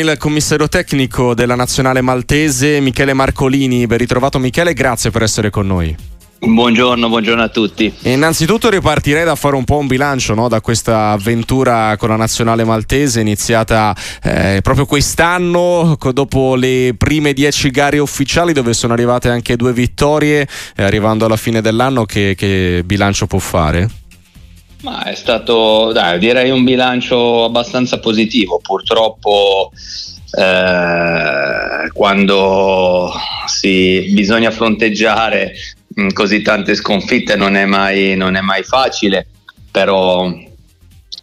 Il commissario tecnico della nazionale maltese Michele Marcolini, ben ritrovato Michele, grazie per essere con noi. Buongiorno, buongiorno a tutti. E innanzitutto ripartirei da fare un po' un bilancio no? da questa avventura con la nazionale maltese iniziata eh, proprio quest'anno dopo le prime dieci gare ufficiali dove sono arrivate anche due vittorie eh, arrivando alla fine dell'anno che, che bilancio può fare? Ma è stato, dai, direi un bilancio abbastanza positivo. Purtroppo eh, quando si bisogna fronteggiare mh, così tante sconfitte non è mai, non è mai facile, però,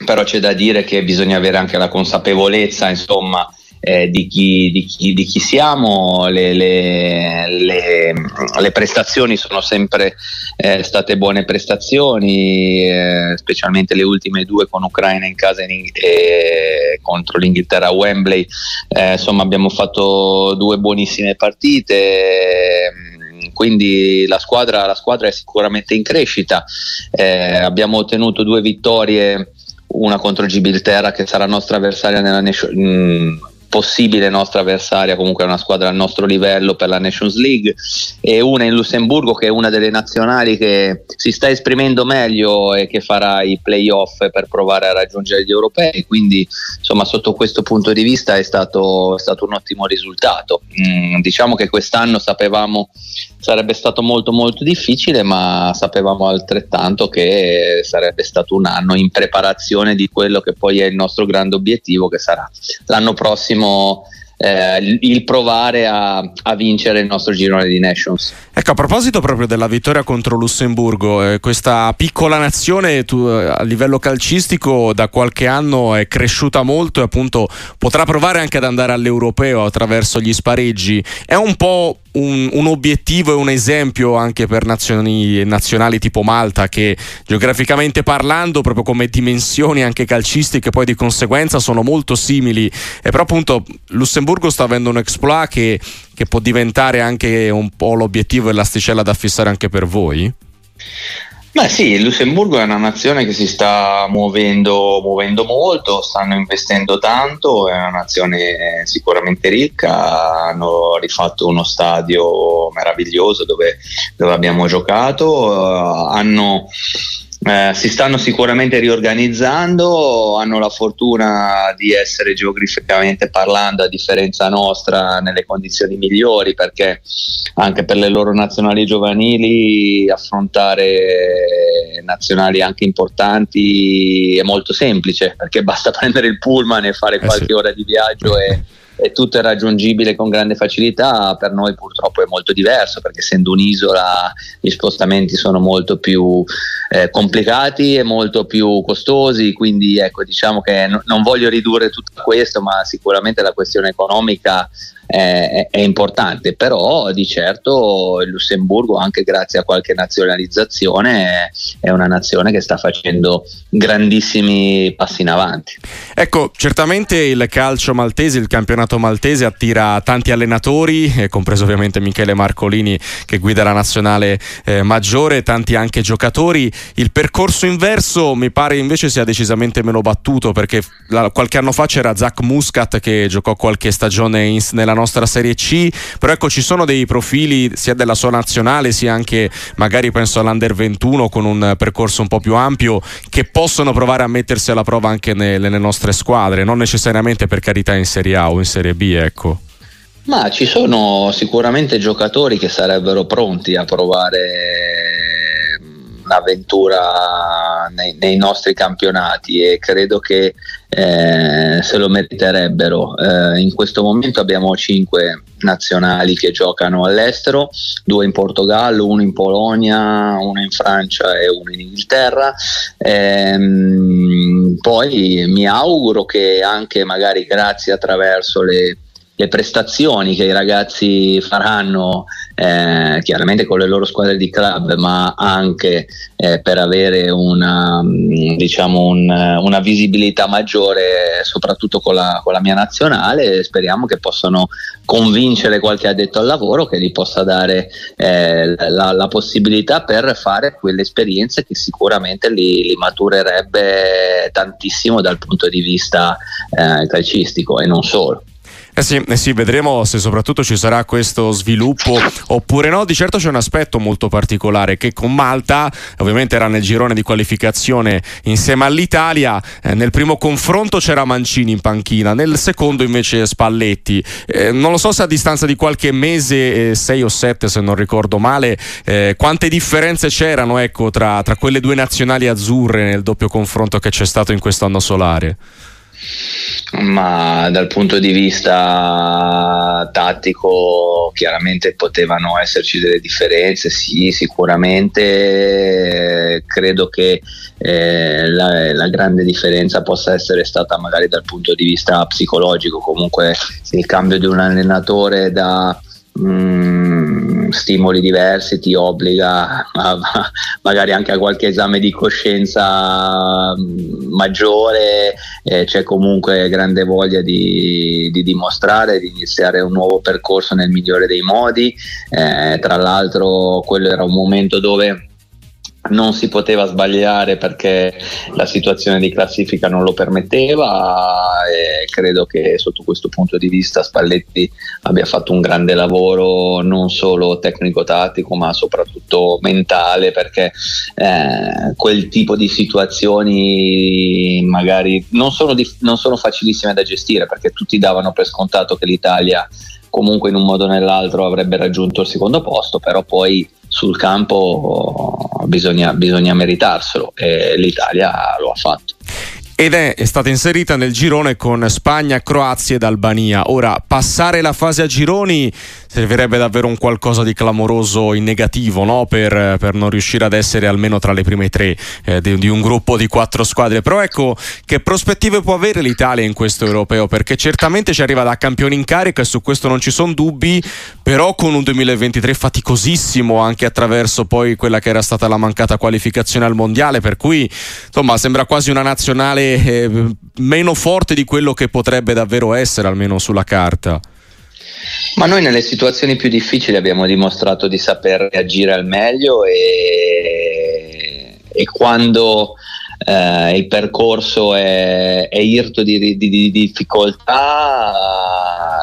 però, c'è da dire che bisogna avere anche la consapevolezza, insomma, eh, di, chi, di, chi, di, chi, siamo, le, le, le, le prestazioni sono sempre eh, state buone prestazioni, eh, specialmente le ultime due con Ucraina in casa in, e contro l'Inghilterra a Wembley, eh, insomma abbiamo fatto due buonissime partite quindi la squadra, la squadra, è sicuramente in crescita. Eh, abbiamo ottenuto due vittorie, una contro Gibilterra che sarà nostra avversaria nella Nation, mm, possibile nostra avversaria, comunque è una squadra al nostro livello per la Nations League, e una in Lussemburgo che è una delle nazionali che si sta esprimendo meglio e che farà i playoff per provare a raggiungere gli europei. Quindi, insomma, sotto questo punto di vista è stato, è stato un ottimo risultato. Mm, diciamo che quest'anno sapevamo sarebbe stato molto molto difficile, ma sapevamo altrettanto che sarebbe stato un anno in preparazione di quello che poi è il nostro grande obiettivo, che sarà l'anno prossimo も eh, il provare a, a, vincere il nostro girone di Nations. Ecco, a proposito proprio della vittoria contro Lussemburgo, eh, questa piccola nazione tu, eh, a livello calcistico da qualche anno è cresciuta molto e appunto potrà provare anche ad andare all'europeo attraverso gli spareggi. È un po' un, un, obiettivo e un esempio anche per nazioni, nazionali tipo Malta che geograficamente parlando proprio come dimensioni anche calcistiche poi di conseguenza sono molto simili e però appunto Lussemburgo sta avendo un exploit che, che può diventare anche un po' l'obiettivo e l'asticella da fissare anche per voi? Beh sì, il Lussemburgo è una nazione che si sta muovendo, muovendo, molto, stanno investendo tanto, è una nazione sicuramente ricca, hanno rifatto uno stadio meraviglioso dove, dove abbiamo giocato, uh, hanno eh, si stanno sicuramente riorganizzando, hanno la fortuna di essere geograficamente parlando, a differenza nostra, nelle condizioni migliori perché anche per le loro nazionali giovanili affrontare nazionali anche importanti è molto semplice perché basta prendere il pullman e fare qualche eh sì. ora di viaggio e e tutto è raggiungibile con grande facilità, per noi purtroppo è molto diverso perché essendo un'isola gli spostamenti sono molto più eh, complicati e molto più costosi, quindi ecco diciamo che no, non voglio ridurre tutto questo, ma sicuramente la questione economica è, è, importante, però di certo il Lussemburgo, anche grazie a qualche nazionalizzazione, è una nazione che sta facendo grandissimi passi in avanti. Ecco, certamente il calcio maltese, il campionato maltese attira tanti allenatori, eh, compreso ovviamente Michele Marcolini che guida la nazionale eh, maggiore, tanti anche giocatori. Il percorso inverso mi pare invece sia decisamente meno battuto perché la, qualche anno fa c'era Zach Muscat che giocò qualche stagione in, nella nostra Serie C, però ecco ci sono dei profili sia della sua nazionale sia anche magari penso all'Under 21 con un percorso un po' più ampio che possono provare a mettersi alla prova anche nelle, nelle nostre squadre, non necessariamente per carità in Serie A o in Serie B, ecco. Ma ci sono sicuramente giocatori che sarebbero pronti a provare un'avventura nei, nei nostri campionati e credo che eh, se lo meriterebbero. Eh, in questo momento abbiamo cinque nazionali che giocano all'estero, due in Portogallo, uno in Polonia, uno in Francia e uno in Inghilterra. Ehm, poi mi auguro che anche magari grazie attraverso le le prestazioni che i ragazzi faranno eh, chiaramente con le loro squadre di club ma anche eh, per avere una, diciamo un, una, visibilità maggiore soprattutto con la, con la, mia nazionale speriamo che possano convincere qualche addetto al lavoro che gli possa dare eh, la, la, possibilità per fare quelle esperienze che sicuramente li, li maturerebbe tantissimo dal punto di vista eh, calcistico e non solo Eh sì, eh sì, vedremo se soprattutto ci sarà questo sviluppo oppure no. Di certo c'è un aspetto molto particolare che con Malta, ovviamente era nel girone di qualificazione insieme all'Italia, eh, nel primo confronto c'era Mancini in panchina, nel secondo invece Spalletti. Eh, non lo so se a distanza di qualche mese, eh, sei o sette se non ricordo male, eh, quante differenze c'erano ecco, tra, tra quelle due nazionali azzurre nel doppio confronto che c'è stato in questo anno solare ma dal punto di vista tattico chiaramente potevano esserci delle differenze, sì, sicuramente. Credo che eh, la, la, grande differenza possa essere stata magari dal punto di vista psicologico, comunque il cambio di un allenatore da mm, stimoli diversi ti obbliga a, magari anche a qualche esame di coscienza mm, maggiore, eh, c'è comunque grande voglia di, di, dimostrare, di iniziare un nuovo percorso nel migliore dei modi, eh, tra l'altro quello era un momento dove non si poteva sbagliare perché la situazione di classifica non lo permetteva e credo che sotto questo punto di vista Spalletti abbia fatto un grande lavoro non solo tecnico-tattico ma soprattutto mentale perché eh, quel tipo di situazioni magari non sono, dif- non sono facilissime da gestire perché tutti davano per scontato che l'Italia comunque in un modo o nell'altro avrebbe raggiunto il secondo posto però poi sul campo bisogna, bisogna meritarselo e l'Italia lo ha fatto ed è, stata inserita nel girone con Spagna, Croazia ed Albania. Ora, passare la fase a gironi servirebbe davvero un qualcosa di clamoroso in negativo no? per, per, non riuscire ad essere almeno tra le prime tre eh, di, di, un gruppo di quattro squadre. Però ecco, che prospettive può avere l'Italia in questo europeo? Perché certamente ci arriva da campione in carica e su questo non ci sono dubbi, però con un 2023 faticosissimo anche attraverso poi quella che era stata la mancata qualificazione al mondiale, per cui insomma sembra quasi una nazionale eh, meno forte di quello che potrebbe davvero essere, almeno sulla carta. Ma noi nelle situazioni più difficili abbiamo dimostrato di saper reagire al meglio e, e quando eh, il percorso è, è irto di, di, di, difficoltà,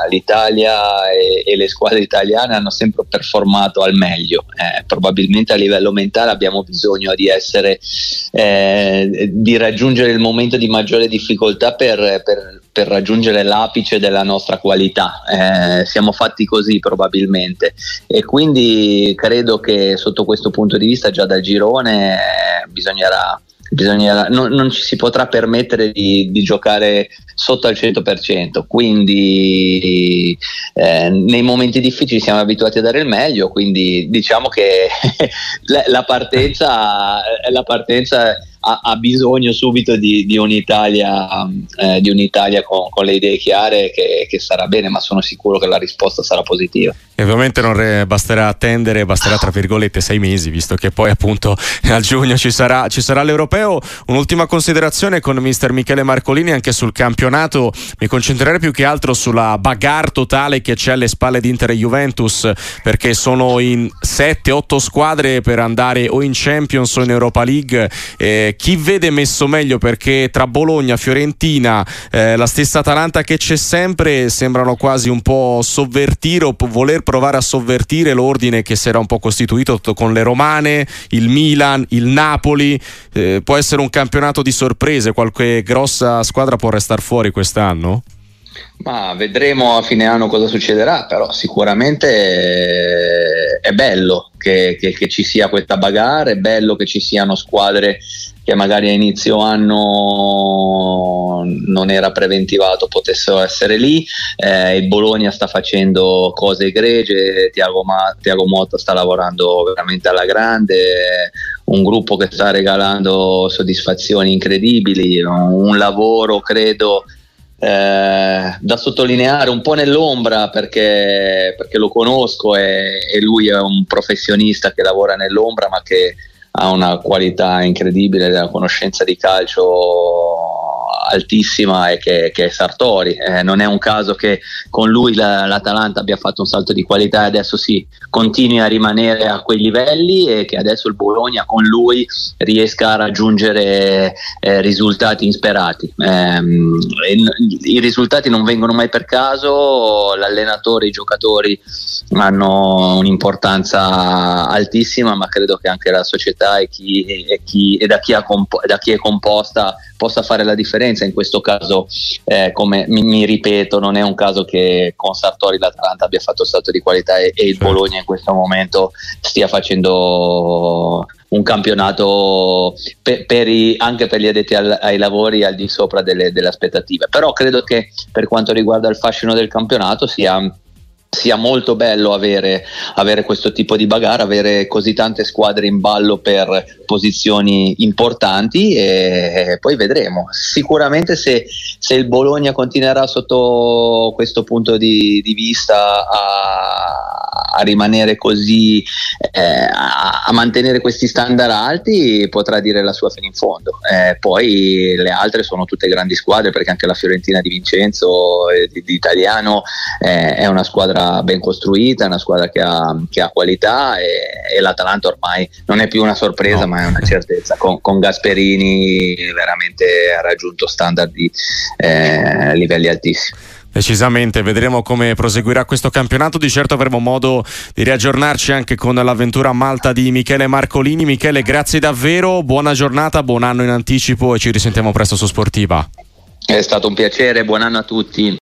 l'Italia e, e, le squadre italiane hanno sempre performato al meglio. Eh, probabilmente a livello mentale abbiamo bisogno di essere, eh, di raggiungere il momento di maggiore difficoltà per, per, per raggiungere l'apice della nostra qualità. Eh, siamo fatti così probabilmente e quindi credo che sotto questo punto di vista già dal girone bisognerà bisognerà, non, non, ci si potrà permettere di, di, giocare sotto al 100%, quindi eh, nei momenti difficili siamo abituati a dare il meglio, quindi diciamo che la, la, partenza, la partenza ha, bisogno subito di, di un'Italia, eh, di un'Italia con, con, le idee chiare che, che, sarà bene, ma sono sicuro che la risposta sarà positiva. E ovviamente non re, basterà attendere, basterà tra virgolette sei mesi, visto che poi appunto a giugno ci sarà, ci sarà l'Europeo. Un'ultima considerazione con mister Michele Marcolini anche sul campionato, mi concentrerei più che altro sulla bagarre totale che c'è alle spalle di Inter e Juventus, perché sono in 7-8 squadre per andare o in Champions o in Europa League. Eh, chi vede messo meglio perché tra Bologna, Fiorentina, eh, la stessa Atalanta che c'è sempre sembrano quasi un po' sovvertire o voler provare a sovvertire l'ordine che si era un po' costituito con le Romane, il Milan, il Napoli. Eh, può essere un campionato di sorprese, qualche grossa squadra può restare fuori quest'anno? Ma vedremo a fine anno cosa succederà, però sicuramente eh, è bello che, che, che, ci sia questa bagarre, è bello che ci siano squadre che magari a inizio anno non era preventivato potessero essere lì. Eh, il Bologna sta facendo cose egregie, Tiago, Ma- Tiago Motta sta lavorando veramente alla grande, un gruppo che sta regalando soddisfazioni incredibili, un lavoro credo eh, da sottolineare un po' nell'ombra perché, perché lo conosco e, e, lui è un professionista che lavora nell'ombra ma che ha una qualità incredibile della conoscenza di calcio altissima e che, che è Sartori. Eh, non è un caso che con lui la, l'Atalanta abbia fatto un salto di qualità e adesso si continui a rimanere a quei livelli e che adesso il Bologna con lui riesca a raggiungere eh, risultati insperati. Eh, I risultati non vengono mai per caso, l'allenatore, i giocatori hanno un'importanza altissima, ma credo che anche la società e, chi, e, chi, e da, chi compo- da, chi è composta possa fare la differenza. In questo caso, eh, come mi, mi, ripeto, non è un caso che con Sartori l'Atalanta abbia fatto salto di qualità e, e il certo. Bologna in questo momento stia facendo un campionato per, per i, anche per gli addetti al, ai lavori al di sopra delle, delle aspettative. Però credo che per quanto riguarda il fascino del campionato sia sia molto bello avere, avere, questo tipo di bagarre, avere così tante squadre in ballo per posizioni importanti e poi vedremo. Sicuramente se, se il Bologna continuerà sotto questo punto di, di vista a, a, rimanere così, eh, a, a, mantenere questi standard alti, potrà dire la sua fino in fondo. Eh, poi le altre sono tutte grandi squadre perché anche la Fiorentina di Vincenzo, eh, di, di Italiano, eh, è una squadra ben costruita, è una squadra che ha, che ha qualità e, e, l'Atalanta ormai non è più una sorpresa no. ma è una certezza. Con, con, Gasperini veramente ha raggiunto standard di eh, livelli altissimi. Decisamente, vedremo come proseguirà questo campionato. Di certo avremo modo di riaggiornarci anche con l'avventura a Malta di Michele Marcolini. Michele, grazie davvero, buona giornata, buon anno in anticipo e ci risentiamo presto su Sportiva. È stato un piacere, buon anno a tutti.